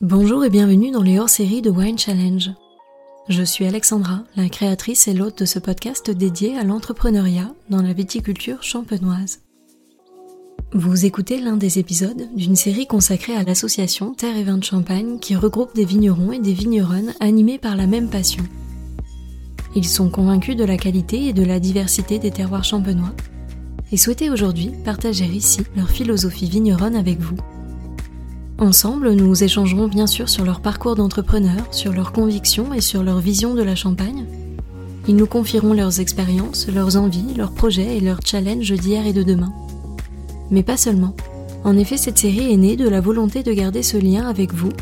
Bonjour et bienvenue dans les hors-séries de Wine Challenge. Je suis Alexandra, la créatrice et l'hôte de ce podcast dédié à l'entrepreneuriat dans la viticulture champenoise. Vous écoutez l'un des épisodes d'une série consacrée à l'association Terre et Vin de Champagne qui regroupe des vignerons et des vigneronnes animés par la même passion. Ils sont convaincus de la qualité et de la diversité des terroirs champenois et souhaitaient aujourd'hui partager ici leur philosophie vigneronne avec vous. Ensemble, nous échangerons bien sûr sur leur parcours d'entrepreneur, sur leurs convictions et sur leur vision de la Champagne. Ils nous confieront leurs expériences, leurs envies, leurs projets et leurs challenges d'hier et de demain. Mais pas seulement. En effet, cette série est née de la volonté de garder ce lien avec vous,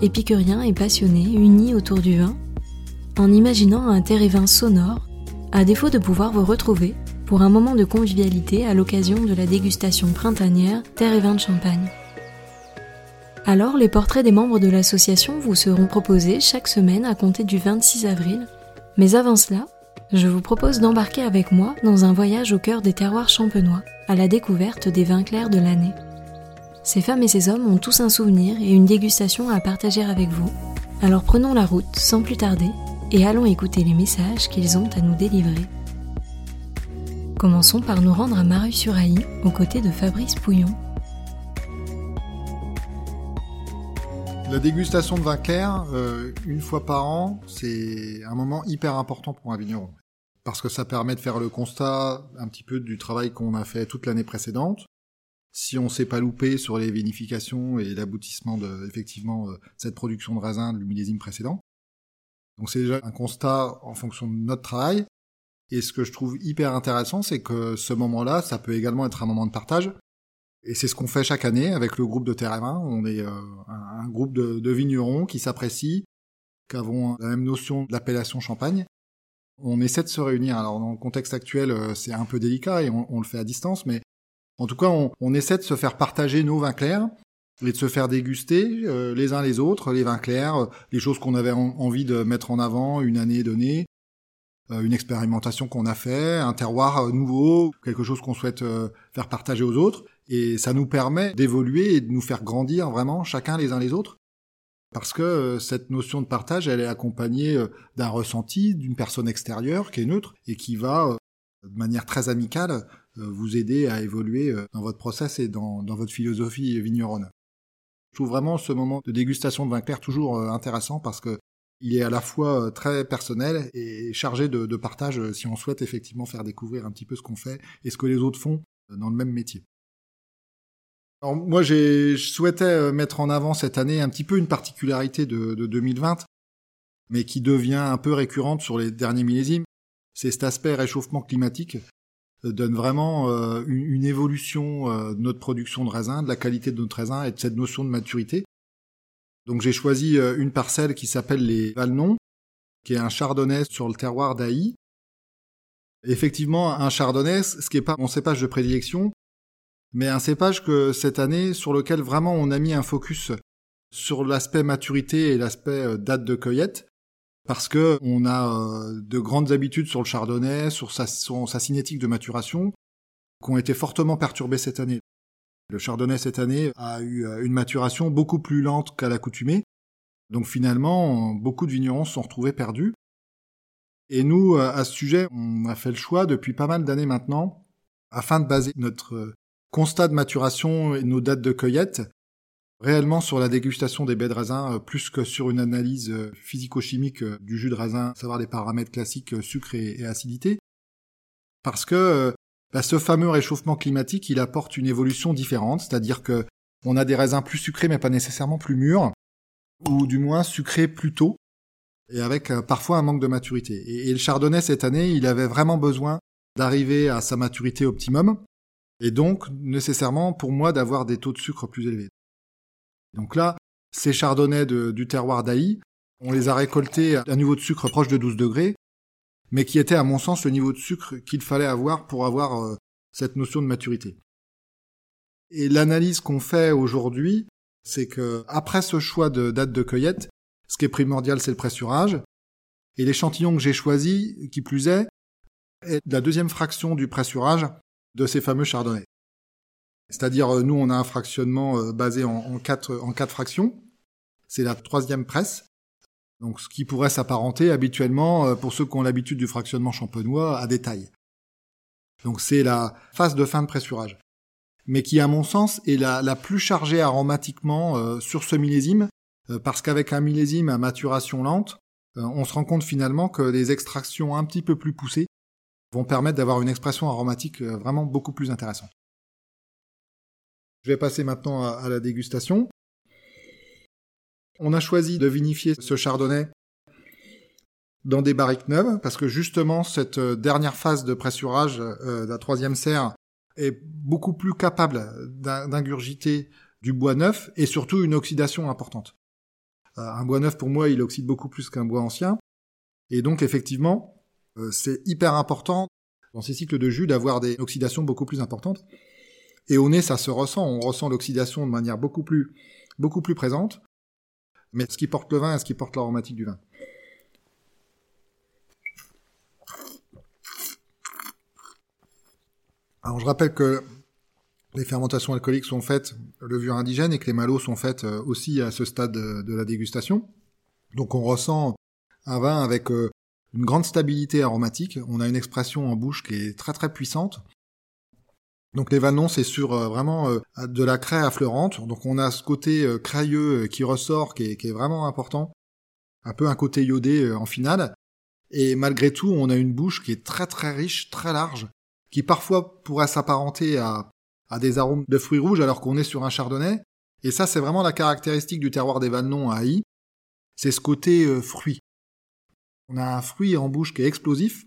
épicuriens et passionnés, unis autour du vin, en imaginant un terre et vin sonore, à défaut de pouvoir vous retrouver pour un moment de convivialité à l'occasion de la dégustation printanière Terre et vin de Champagne. Alors, les portraits des membres de l'association vous seront proposés chaque semaine à compter du 26 avril. Mais avant cela, je vous propose d'embarquer avec moi dans un voyage au cœur des terroirs champenois, à la découverte des vins clairs de l'année. Ces femmes et ces hommes ont tous un souvenir et une dégustation à partager avec vous. Alors prenons la route sans plus tarder et allons écouter les messages qu'ils ont à nous délivrer. Commençons par nous rendre à Maru-sur-Aï, aux côtés de Fabrice Pouillon. La dégustation de vin clair, euh, une fois par an, c'est un moment hyper important pour un vigneron. Parce que ça permet de faire le constat un petit peu du travail qu'on a fait toute l'année précédente. Si on s'est pas loupé sur les vinifications et l'aboutissement de, effectivement, euh, cette production de raisin du millésime précédent. Donc c'est déjà un constat en fonction de notre travail. Et ce que je trouve hyper intéressant, c'est que ce moment-là, ça peut également être un moment de partage. Et c'est ce qu'on fait chaque année avec le groupe de Terrain. On est euh, un, groupe de, vignerons qui s'apprécient, qui avons la même notion de l'appellation champagne. On essaie de se réunir. Alors dans le contexte actuel, euh, c'est un peu délicat et on, le fait à distance, mais en tout cas, on, essaie de se faire partager nos vins clairs et de se faire déguster euh, les uns les autres les vins clairs, les choses qu'on avait envie de mettre en avant une année donnée, une expérimentation qu'on a fait, un terroir nouveau, quelque chose qu'on souhaite faire partager aux autres. Et ça nous permet d'évoluer et de nous faire grandir vraiment chacun les uns les autres. Parce que euh, cette notion de partage, elle est accompagnée euh, d'un ressenti d'une personne extérieure qui est neutre et qui va, euh, de manière très amicale, vous aider à évoluer dans votre process et dans, votre philosophie vigneronne. Je trouve vraiment ce moment de dégustation de vin clair toujours intéressant parce que il est à la fois très personnel et chargé de, partage si on souhaite effectivement faire découvrir un petit peu ce qu'on fait et ce que les autres font dans le même métier. Alors moi, je souhaitais euh, mettre en avant cette année un petit peu une particularité de, 2020, mais qui devient un peu récurrente sur les derniers millésimes. C'est cet aspect réchauffement climatique euh, donne vraiment euh, une, évolution de notre production de raisin, de la qualité de notre raisin et de cette notion de maturité. Donc j'ai choisi une parcelle qui s'appelle les Valnons, qui est un chardonnay sur le terroir d'Aï. Effectivement, un chardonnay, ce qui n'est pas mon cépage de prédilection, mais un cépage que cette année sur lequel vraiment on a mis un focus sur l'aspect maturité et l'aspect euh, date de cueillette parce que on a euh, de grandes habitudes sur le chardonnay, sur sa cinétique de maturation qui ont été fortement perturbées cette année. Le chardonnay cette année a eu euh, une maturation beaucoup plus lente qu'à l'accoutumée. Donc finalement, beaucoup de vignerons se sont retrouvés perdus. Et nous, à ce sujet, on a fait le choix depuis pas mal d'années maintenant, afin de baser notre constat de maturation et nos dates de cueillette, réellement sur la dégustation des baies de raisin euh, plus que sur une analyse euh, physico-chimique euh, du jus de raisin, savoir les paramètres classiques sucre et, acidité, parce que ce fameux réchauffement climatique, il apporte une évolution différente, c'est-à-dire que on a des raisins plus sucrés mais pas nécessairement plus mûrs, ou du moins sucrés plus tôt, et avec parfois un manque de maturité. et le chardonnay cette année, il avait vraiment besoin d'arriver à sa maturité optimum, et donc nécessairement pour moi d'avoir des taux de sucre plus élevés. Donc là, ces chardonnays du terroir d'Aï, on les a récoltés à un niveau de sucre proche de 12 degrés, mais qui était à mon sens le niveau de sucre qu'il fallait avoir pour avoir euh, cette notion de maturité. Et l'analyse qu'on fait aujourd'hui, c'est que après ce choix de date de cueillette, ce qui est primordial, c'est le pressurage. Et l'échantillon que j'ai choisi, qui plus est, est la deuxième fraction du pressurage de ces fameux chardonnays. C'est-à-dire, euh, nous, on a un fractionnement euh, basé en, quatre, en quatre fractions. c'est la troisième presse. Donc, ce qui pourrait s'apparenter habituellement, pour ceux qui ont l'habitude du fractionnement champenois, à détail. Donc, c'est la phase de fin de pressurage. Mais qui, à mon sens, est la, plus chargée aromatiquement sur ce millésime, parce qu'avec un millésime à maturation lente, on se rend compte finalement que les extractions un petit peu plus poussées vont permettre d'avoir une expression aromatique euh, vraiment beaucoup plus intéressante. Je vais passer maintenant à, la dégustation. On a choisi de vinifier ce chardonnay dans des barriques neuves parce que justement cette euh, dernière phase de pressurage euh, de la troisième serre est beaucoup plus capable d'ingurgiter du bois neuf et surtout une oxydation importante. un bois neuf pour moi il oxyde beaucoup plus qu'un bois ancien et donc effectivement euh, c'est hyper important dans ces cycles de jus d'avoir des oxydations beaucoup plus importantes. Et au nez, ça se ressent. On ressent l'oxydation de manière beaucoup plus, beaucoup plus présente. Mais ce qui porte le vin et ce qui porte l'aromatique du vin? Alors je rappelle que les fermentations alcooliques sont faites levure indigène et que les malots sont faites euh, aussi à ce stade de la dégustation. Donc on ressent un vin avec euh, une grande stabilité aromatique. On a une expression en bouche qui est très très puissante. Donc les Valnons, c'est sur euh, vraiment euh, de la craie affleurante. Donc on a ce côté euh, crayeux qui ressort, qui est, vraiment important. Un peu un côté iodé en finale. Et malgré tout, on a une bouche qui est très très riche, très large, qui parfois pourrait s'apparenter à, à des arômes de fruits rouges alors qu'on est sur un chardonnay. Et ça, c'est vraiment la caractéristique du terroir des Valnons à Haï. C'est ce côté fruit. On a un fruit en bouche qui est explosif.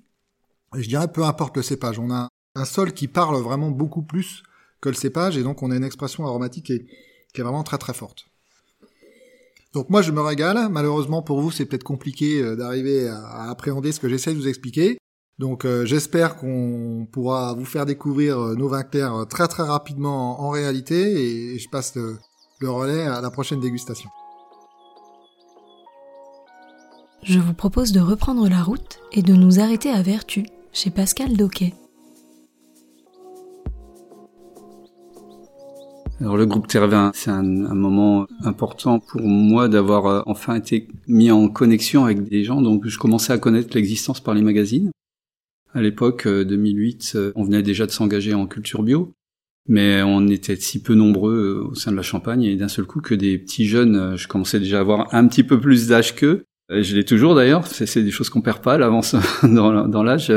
Je dirais peu importe le cépage. On a un sol qui parle vraiment beaucoup plus que le cépage et donc on a une expression aromatique qui est, vraiment très très forte. Donc moi je me régale. Malheureusement pour vous c'est peut-être compliqué euh, d'arriver à, appréhender ce que j'essaie de vous expliquer. Donc euh, j'espère qu'on pourra vous faire découvrir euh, nos clairs très très rapidement en, réalité et je passe le relais à la prochaine dégustation je vous propose de reprendre la route et de nous arrêter à Vertu, chez Pascal Doquet. Alors le groupe Tervin, c'est un, moment important pour moi d'avoir euh, enfin été mis en connexion avec des gens. Donc je commençais à connaître l'existence par les magazines. À l'époque 2008, euh, euh, on venait déjà de s'engager en culture bio, mais on était si peu nombreux au sein de la Champagne et d'un seul coup que des petits jeunes, je commençais déjà à avoir un petit peu plus d'âge qu'eux, je l'ai toujours d'ailleurs, c'est des choses qu'on perd pas l'avance dans, dans l'âge.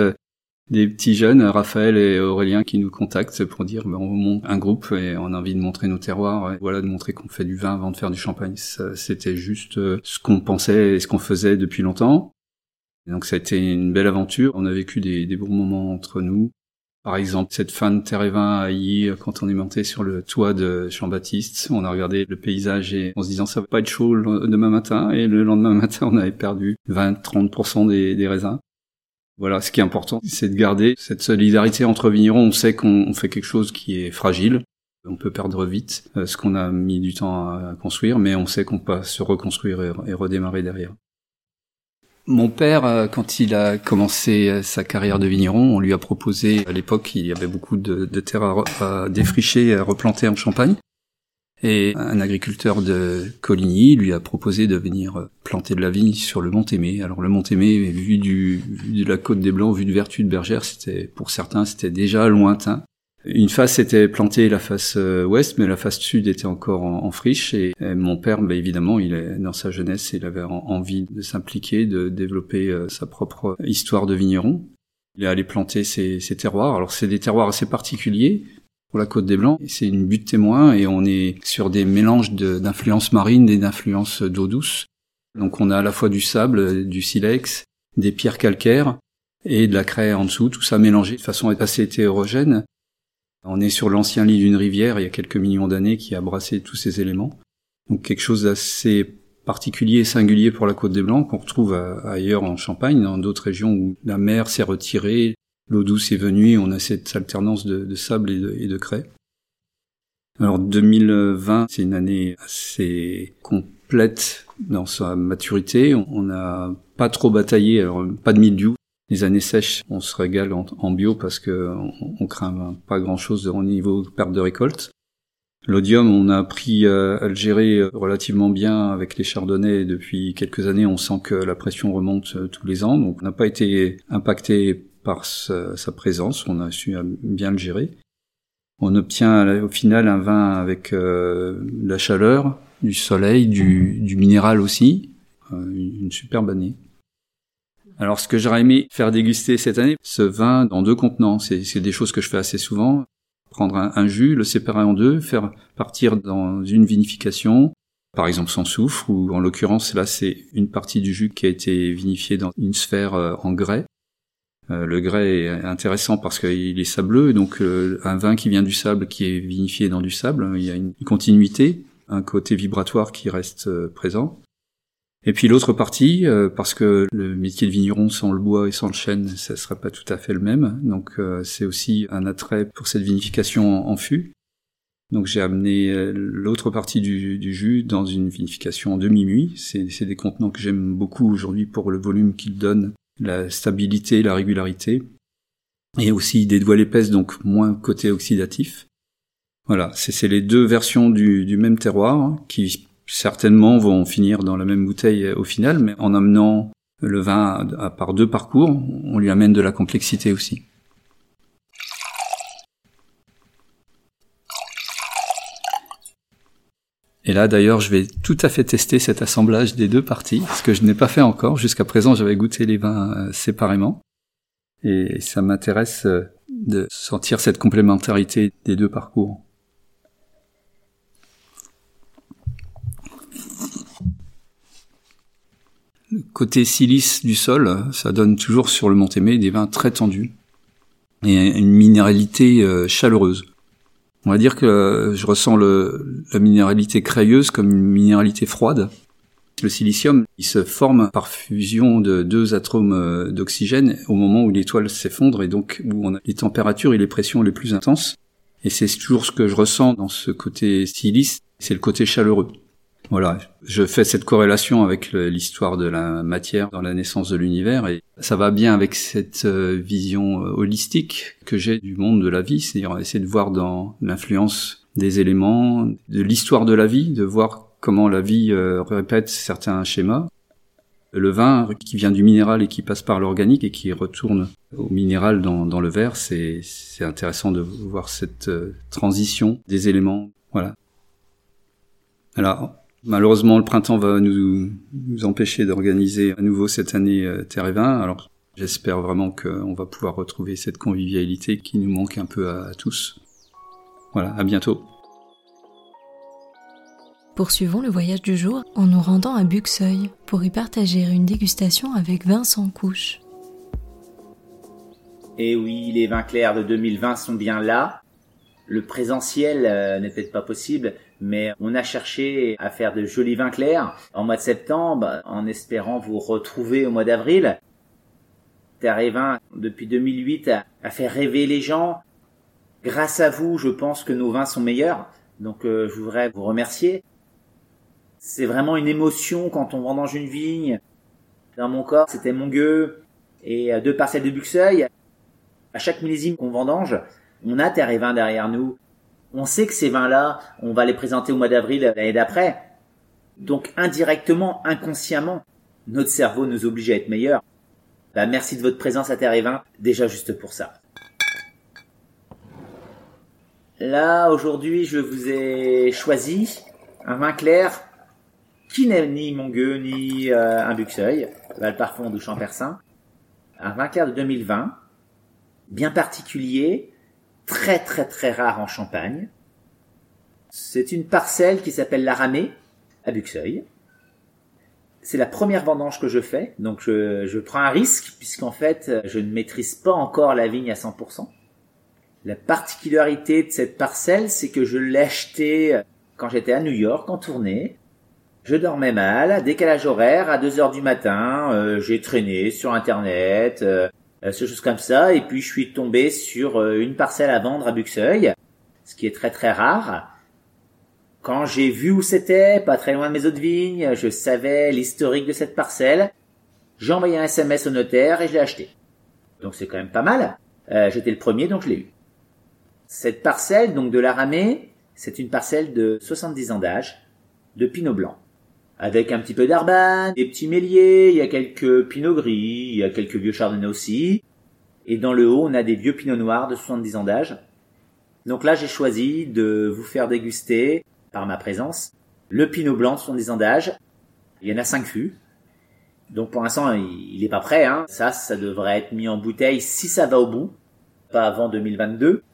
Des petits jeunes, Raphaël et Aurélien, qui nous contactent pour dire ben, on monte un groupe et on a envie de montrer nos terroirs, voilà, de montrer qu'on fait du vin avant de faire du champagne. C'était juste euh, ce qu'on pensait et ce qu'on faisait depuis longtemps. donc ça a été une belle aventure. On a vécu des, des bons moments entre nous. Par exemple, cette fin de Terre et Vin à quand on est monté sur le toit de Jean-Baptiste, on a regardé le paysage et en se disant ça va pas être chaud demain matin. Et le lendemain matin, on avait perdu 20-30% des, des raisins. Voilà, ce qui est important, c'est de garder cette solidarité entre vignerons. On sait qu'on fait quelque chose qui est fragile. On peut perdre vite euh, ce qu'on a mis du temps à construire, mais on sait qu'on peut se reconstruire et redémarrer derrière. Mon père, euh, quand il a commencé euh, sa carrière de vigneron, on lui a proposé, à l'époque, il y avait beaucoup de, de terres à, défricher, à replanter en Champagne. Et un agriculteur de Coligny lui a proposé de venir planter de la vigne sur le Mont-Aimé. Alors le Mont-Aimé, vu, du, vu de la côte des Blancs, vu de Vertu de Bergère, c'était pour certains c'était déjà lointain. Une face était plantée, la face euh, ouest, mais la face sud était encore en, friche. Et, mon père, bah, évidemment, il est dans sa jeunesse, il avait envie de s'impliquer, de développer euh, sa propre histoire de vigneron. Il est allé planter ses, terroirs. Alors c'est des terroirs assez particuliers pour la Côte des Blancs. C'est une butte témoin et on est sur des mélanges d'influences marines et d'influences d'eau douce. Donc on a à la fois du sable, du silex, des pierres calcaires et de la craie en dessous, tout ça mélangé de façon assez hétérogène. On est sur l'ancien lit d'une rivière il y a quelques millions d'années qui a brassé tous ces éléments. Donc quelque chose d'assez particulier et singulier pour la Côte des Blancs qu'on retrouve ailleurs en Champagne, dans d'autres régions où la mer s'est retirée, l'eau douce est venue on a cette alternance de, sable et de, craie. Alors 2020, c'est une année assez complète dans sa maturité. On n'a pas trop bataillé, alors pas de mildiou, les années sèches, on se régale en, bio parce que on, craint pas grand chose au niveau perte de récolte. L'odium, on a appris à le gérer relativement bien avec les chardonnays. Depuis quelques années, on sent que la pression remonte tous les ans, donc on n'a pas été impacté par sa, présence. On a su bien le gérer. On obtient au final un vin avec la chaleur, du soleil, du, du minéral aussi. une superbe année. Alors ce que j'aurais aimé faire déguster cette année, ce vin dans deux contenants, c'est des choses que je fais assez souvent. Prendre un, jus, le séparer en deux, faire partir dans une vinification, par exemple sans soufre, ou en l'occurrence là c'est une partie du jus qui a été vinifiée dans une sphère euh, en grès. Euh, le grès est intéressant parce qu'il est sableux, donc euh, un vin qui vient du sable qui est vinifié dans du sable, il y a une continuité, un côté vibratoire qui reste présent. Et puis l'autre partie, euh, parce que le métier de vigneron sans le bois et sans le chêne, ça serait pas tout à fait le même. Donc euh, c'est aussi un attrait pour cette vinification en, fût. Donc j'ai amené euh, l'autre partie du, du, jus dans une vinification en demi-muit. C'est des contenants que j'aime beaucoup aujourd'hui pour le volume qu'ils donnent, la stabilité, la régularité, et aussi des doigts épaisses, donc moins côté oxydatif. Voilà, c'est les deux versions du, même terroir hein, qui certainement vont finir dans la même bouteille au final, mais en amenant le vin par deux parcours, on lui amène de la complexité aussi. Et là, d'ailleurs, je vais tout à fait tester cet assemblage des deux parties, ce que je n'ai pas fait encore. Jusqu'à présent, j'avais goûté les vins euh, séparément. Et ça m'intéresse euh, de sentir cette complémentarité des deux parcours. côté silice du sol, ça donne toujours sur le Montémé des vins très tendus et une minéralité euh, chaleureuse. On va dire que je ressens le, la minéralité crayeuse comme une minéralité froide. Le silicium, il se forme par fusion de deux atomes euh, d'oxygène au moment où l'étoile s'effondre et donc où on a les températures et les pressions les plus intenses. Et c'est toujours ce que je ressens dans ce côté silice, c'est le côté chaleureux. Voilà, je fais cette corrélation avec l'histoire de la matière dans la naissance de l'univers et ça va bien avec cette euh, vision euh, holistique que j'ai du monde de la vie, c'est-à-dire essayer de voir dans l'influence des éléments, de l'histoire de la vie, de voir comment la vie euh, répète certains schémas. Le vin qui vient du minéral et qui passe par l'organique et qui retourne au minéral dans, dans le verre, c'est intéressant de voir cette transition des éléments. Voilà. Alors, Malheureusement, le printemps va nous, nous empêcher d'organiser à nouveau cette année euh, Terre et Vin. Alors, j'espère vraiment qu'on va pouvoir retrouver cette convivialité qui nous manque un peu à, tous. Voilà, à bientôt. Poursuivons le voyage du jour en nous rendant à Buxeuil pour y partager une dégustation avec Vincent Couche. Et eh oui, les vins clairs de 2020 sont bien là. Le présentiel euh, n'est peut-être pas possible, mais on a cherché à faire de jolis vins clairs en mois de septembre en espérant vous retrouver au mois d'avril. Terre et Vin, depuis 2008, a, fait rêver les gens. Grâce à vous, je pense que nos vins sont meilleurs. Donc euh, je voudrais vous remercier. C'est vraiment une émotion quand on vendange une vigne. Dans mon corps, c'était mon gueux et euh, deux parcelles de Buxeuil. À chaque millésime qu'on vendange, on a Terre et Vin derrière nous on sait que ces vins-là, on va les présenter au mois d'avril l'année d'après. Donc indirectement, inconsciemment, notre cerveau nous oblige à être meilleur. Bah, merci de votre présence à Terre et Vin, déjà juste pour ça. Là, aujourd'hui, je vous ai choisi un vin clair qui n'est ni Mongueux ni euh, un Buxeuil, Valparfond ou Champersin. Un vin clair de 2020, bien particulier, très très très rare en Champagne. C'est une parcelle qui s'appelle la Ramée, à Buxeuil. C'est la première vendange que je fais, donc je, je prends un risque puisqu'en fait je ne maîtrise pas encore la vigne à 100%. La particularité de cette parcelle, c'est que je l'ai achetée quand j'étais à New York en tournée. Je dormais mal, décalage horaire, à 2 heures du matin, euh, j'ai traîné sur internet, euh, euh, ce chose comme ça. Et puis je suis tombé sur euh, une parcelle à vendre à Buxeuil, ce qui est très très rare. Quand j'ai vu où c'était, pas très loin de mes autres vignes, je savais l'historique de cette parcelle. J'ai envoyé un SMS au notaire et je l'ai acheté. Donc c'est quand même pas mal. Euh, J'étais le premier, donc je l'ai eu. Cette parcelle, donc de la ramée, C'est une parcelle de 70 ans d'âge, de pinot blanc. Avec un petit peu d'arbane, des petits méliers, il y a quelques pinots gris, il y a quelques vieux chardonnays aussi. Et dans le haut, on a des vieux pinots noirs de 70 ans d'âge. Donc là, j'ai choisi de vous faire déguster, par ma présence, le pinot blanc de 70 ans d'âge. Il y en a 5 fûts. Donc pour l'instant, il n'est pas prêt. Hein. Ça, ça devrait être mis en bouteille si ça va au bout, pas avant 2022.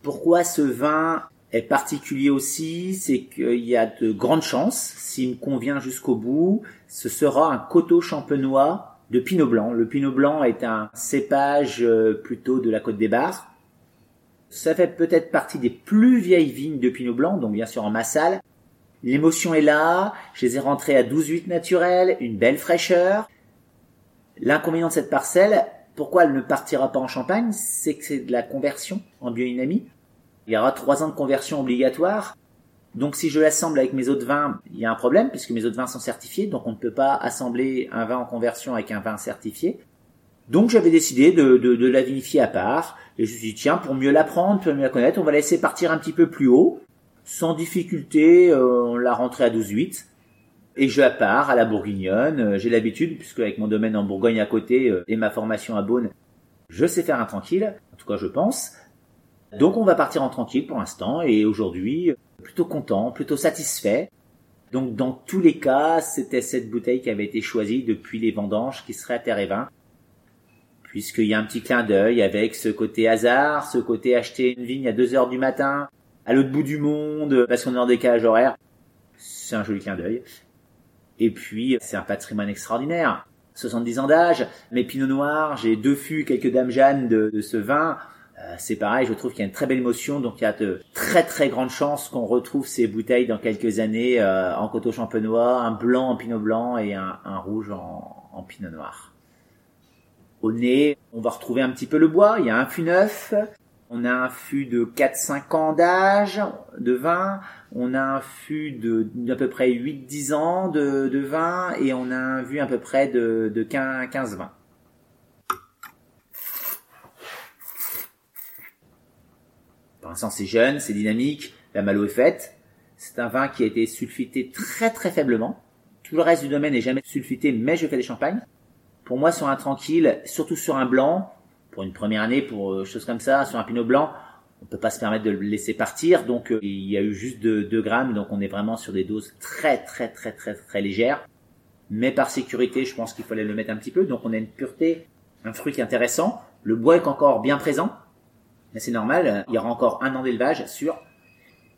Pourquoi ce vin particulier aussi C'est qu'il y a de grandes chances, s'il me convient jusqu'au bout, ce sera un coteau champenois de pinot blanc. Le pinot blanc est un cépage euh, plutôt de la côte des Bars. Ça fait peut-être partie des plus vieilles vignes de pinot blanc, donc bien sûr en massal, L'émotion est là, je les ai rentrés à 12,8 naturel, une belle fraîcheur. L'inconvénient de cette parcelle, pourquoi elle ne partira pas en champagne, c'est que c'est de la conversion en biodynamie. Il y aura trois ans de conversion obligatoire. Donc si je l'assemble avec mes autres vins, il y a un problème puisque mes autres vins sont certifiés, donc on ne peut pas assembler un vin en conversion avec un vin certifié. Donc j'avais décidé de, de la vinifier à part, et je me suis dit tiens, pour mieux l'apprendre, pour mieux la connaître, on va laisser partir un petit peu plus haut, sans difficulté, euh, on l'a rentré à 12,8. Et je pars à la Bourguignonne. Euh, j'ai l'habitude, puisque avec mon domaine en Bourgogne à côté euh, et ma formation à Beaune, je sais faire un tranquille, en tout cas je pense. Donc on va partir en tranquille pour l'instant et aujourd'hui plutôt content, plutôt satisfait. Donc dans tous les cas, c'était cette bouteille qui avait été choisie depuis les vendanges qui serait à terre et vin. Puisqu'il y a un petit clin d'œil avec ce côté hasard, ce côté acheter une vigne à 2 heures du matin, à l'autre bout du monde parce qu'on est en décalage horaire. C'est un joli clin d'œil. Et puis, c'est un patrimoine extraordinaire. 70 ans d'âge, mes pinots noirs, j'ai deux fûts, quelques dames Jeanne de, ce vin. Euh, c'est pareil, je trouve qu'il y a une très belle émotion, donc il y a de très très grandes chances qu'on retrouve ces bouteilles dans quelques années euh, en coteau champenois, un blanc en pinot blanc et un, rouge en, en pinot noir. Au nez, on va retrouver un petit peu le bois, il y a un fût neuf, on a un fût de 4-5 ans d'âge de vin, on a un fût de d'à peu près 8-10 ans de, vin et on a un vu à peu près de, de 15-20. C'est jeune, c'est dynamique, la malo est faite. C'est un vin qui a été sulfité très très faiblement. Tout le reste du domaine n'est jamais sulfité, mais je fais des champagnes. Pour moi, sur un tranquille, surtout sur un blanc, pour une première année, pour euh, choses comme ça, sur un pinot blanc, on peut pas se permettre de le laisser partir. Donc euh, il y a eu juste 2, grammes, donc on est vraiment sur des doses très très très très très légères. Mais par sécurité, je pense qu'il fallait le mettre un petit peu. Donc on a une pureté, un fruit qui est intéressant. Le bois est encore bien présent. Mais c'est normal, il y aura encore un an d'élevage sûr.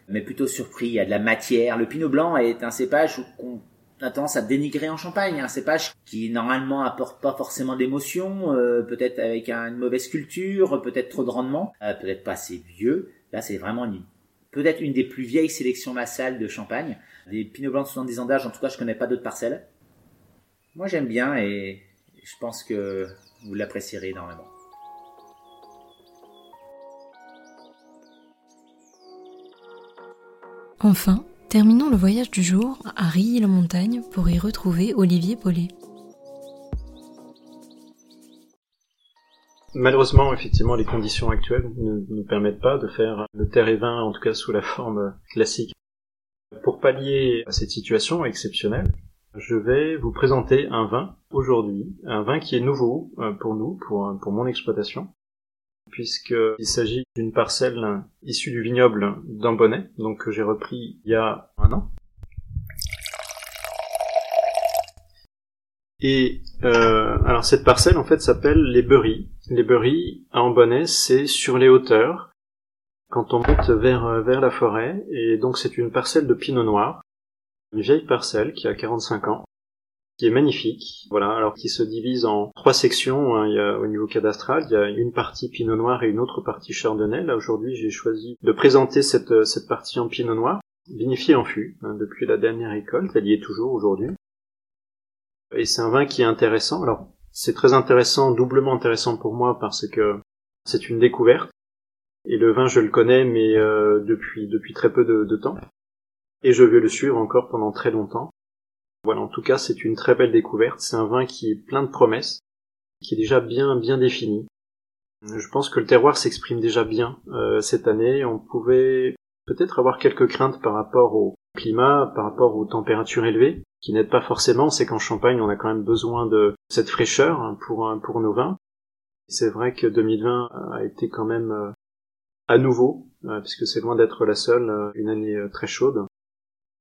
Mais plutôt surpris, il y a de la matière. Le pinot blanc est un cépage qu'on on a tendance à dénigrer en champagne, un cépage qui normalement apporte pas forcément d'émotion, euh, peut-être avec une mauvaise culture, peut-être trop de rendement, euh, peut-être pas assez vieux. Là, c'est vraiment une, peut-être une des plus vieilles sélections massales de champagne. Des pinots blancs de 70 ans d'âge, en tout cas, je connais pas d'autres parcelles. Moi, j'aime bien et je pense que vous l'apprécierez énormément. Enfin, Terminons le voyage du jour à Rilly-la-Montagne pour y retrouver Olivier Paulet. Malheureusement, effectivement, les conditions actuelles ne nous permettent pas de faire le terre et vin, en tout cas sous la forme classique. Pour pallier à cette situation exceptionnelle, je vais vous présenter un vin aujourd'hui, un vin qui est nouveau euh, pour nous, pour, pour mon exploitation, puisqu'il s'agit d'une parcelle issue du vignoble d'Ambonnet, donc que j'ai repris il y a un an. Et euh, alors cette parcelle en fait s'appelle les Beurries. Les Beurries à Ambonnet, c'est sur les hauteurs quand on monte vers vers la forêt et donc c'est une parcelle de pinot noir, une vieille parcelle qui a 45 ans qui est magnifique, voilà, alors qui se divise en trois sections. Hein. Il y a, au niveau cadastral, il y a une partie Pinot Noir et une autre partie Chardonnay. Là aujourd'hui, j'ai choisi de présenter cette, cette partie en Pinot Noir, vinifiée en fût hein, depuis la dernière récolte. Elle y est toujours aujourd'hui. Et c'est un vin qui est intéressant. Alors c'est très intéressant, doublement intéressant pour moi parce que c'est une découverte. Et le vin, je le connais, mais euh, depuis depuis très peu de temps. Et je vais le suivre encore pendant très longtemps. Voilà, en tout cas, c'est une très belle découverte. C'est un vin qui est plein de promesses, qui est déjà bien bien défini. Je pense que le terroir s'exprime déjà bien euh, cette année. On pouvait peut-être avoir quelques craintes par rapport au climat, par rapport aux températures élevées, qui n'aident pas forcément. C'est qu'en Champagne, on a quand même besoin de cette fraîcheur hein, pour, pour nos vins. C'est vrai que 2020 a été quand même euh, à nouveau, euh, puisque c'est loin d'être la seule, euh, une année très chaude.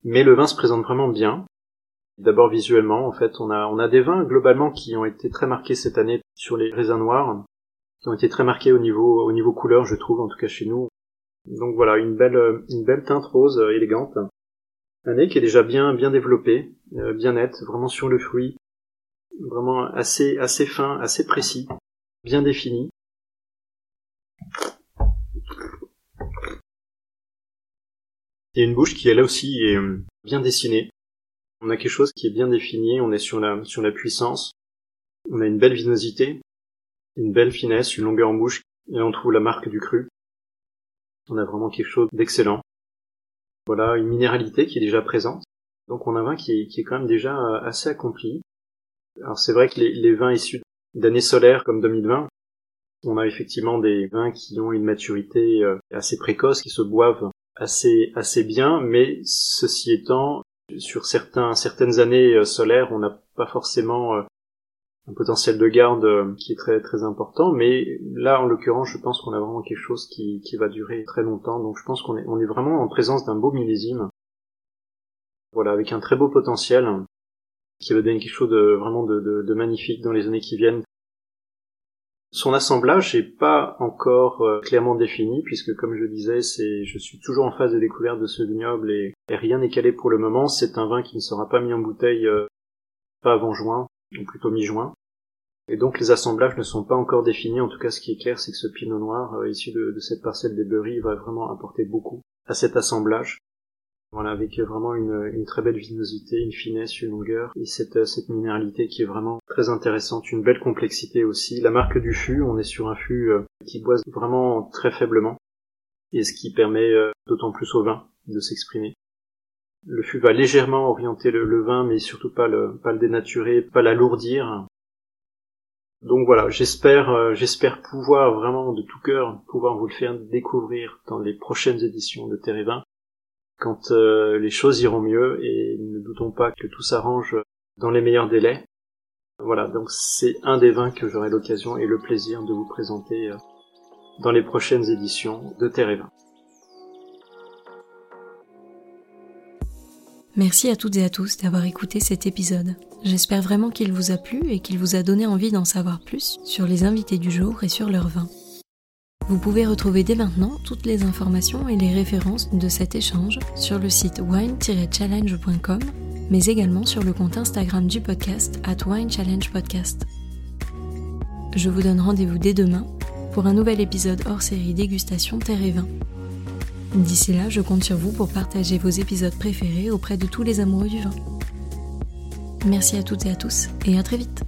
Mais le vin se présente vraiment bien. D'abord visuellement, en fait, on a, on a des vins globalement qui ont été très marqués cette année sur les raisins noirs, qui ont été très marqués au niveau, au niveau couleur, je trouve, en tout cas chez nous. Donc voilà, une belle, une belle teinte rose élégante. Un nez qui est déjà bien, bien développé, bien net, vraiment sur le fruit, vraiment assez, assez fin, assez précis, bien défini. Et une bouche qui elle aussi est euh, bien dessinée. On a quelque chose qui est bien défini, on est sur la, sur la puissance. On a une belle vinosité, une belle finesse, une longueur en bouche, et on trouve la marque du cru. On a vraiment quelque chose d'excellent. Voilà, une minéralité qui est déjà présente. Donc on a un vin qui est, qui quand même déjà euh, assez accompli. Alors c'est vrai que les, vins issus d'années solaires comme 2020, on a effectivement des vins qui ont une maturité euh, assez précoce, qui se boivent assez bien, mais ceci étant, sur certaines années euh, solaires, on n'a pas forcément euh, un potentiel de garde qui est très important, mais là en l'occurrence, je pense qu'on a vraiment quelque chose qui va durer très longtemps, donc je pense qu'on est vraiment en présence d'un beau millésime. Voilà, avec un très beau potentiel qui va donner quelque chose de vraiment de magnifique dans les années qui viennent. Son assemblage n'est pas encore euh, clairement défini puisque comme je disais, c'est je suis toujours en phase de découverte de ce vignoble et, rien n'est calé pour le moment. C'est un vin qui ne sera pas mis en bouteille euh, pas avant juin, ou plutôt mi-juin. Et donc les assemblages ne sont pas encore définis. En tout cas, ce qui est clair, c'est que ce pinot noir euh, issu de, cette parcelle des Berry va vraiment apporter beaucoup à cet assemblage. Voilà, avec vraiment une, une, très belle vinosité, une finesse, une longueur, et cette, cette minéralité qui est vraiment très intéressante, une belle complexité aussi. La marque du fût, on est sur un fût euh, qui boise vraiment très faiblement, et ce qui permet euh, d'autant plus au vin de s'exprimer. Le fût va légèrement orienter le, vin, mais surtout pas le, pas le dénaturer, pas l'alourdir. Donc voilà, j'espère, euh, j'espère pouvoir vraiment de tout cœur pouvoir vous le faire découvrir dans les prochaines éditions de Terre et Vin quand les choses iront mieux et ne doutons pas que tout s'arrange dans les meilleurs délais. Voilà, donc c'est un des vins que j'aurai l'occasion et le plaisir de vous présenter euh, dans les prochaines éditions de Terre et Vin. Merci à toutes et à tous d'avoir écouté cet épisode. J'espère vraiment qu'il vous a plu et qu'il vous a donné envie d'en savoir plus sur les invités du jour et sur leur vin. Vous pouvez retrouver dès maintenant toutes les informations et les références de cet échange sur le site wine-challenge.com, mais également sur le compte Instagram du podcast at Wine Podcast. Je vous donne rendez-vous dès demain pour un nouvel épisode hors série Dégustation Terre et Vin. D'ici là, je compte sur vous pour partager vos épisodes préférés auprès de tous les amoureux du vin. Merci à toutes et à tous et à très vite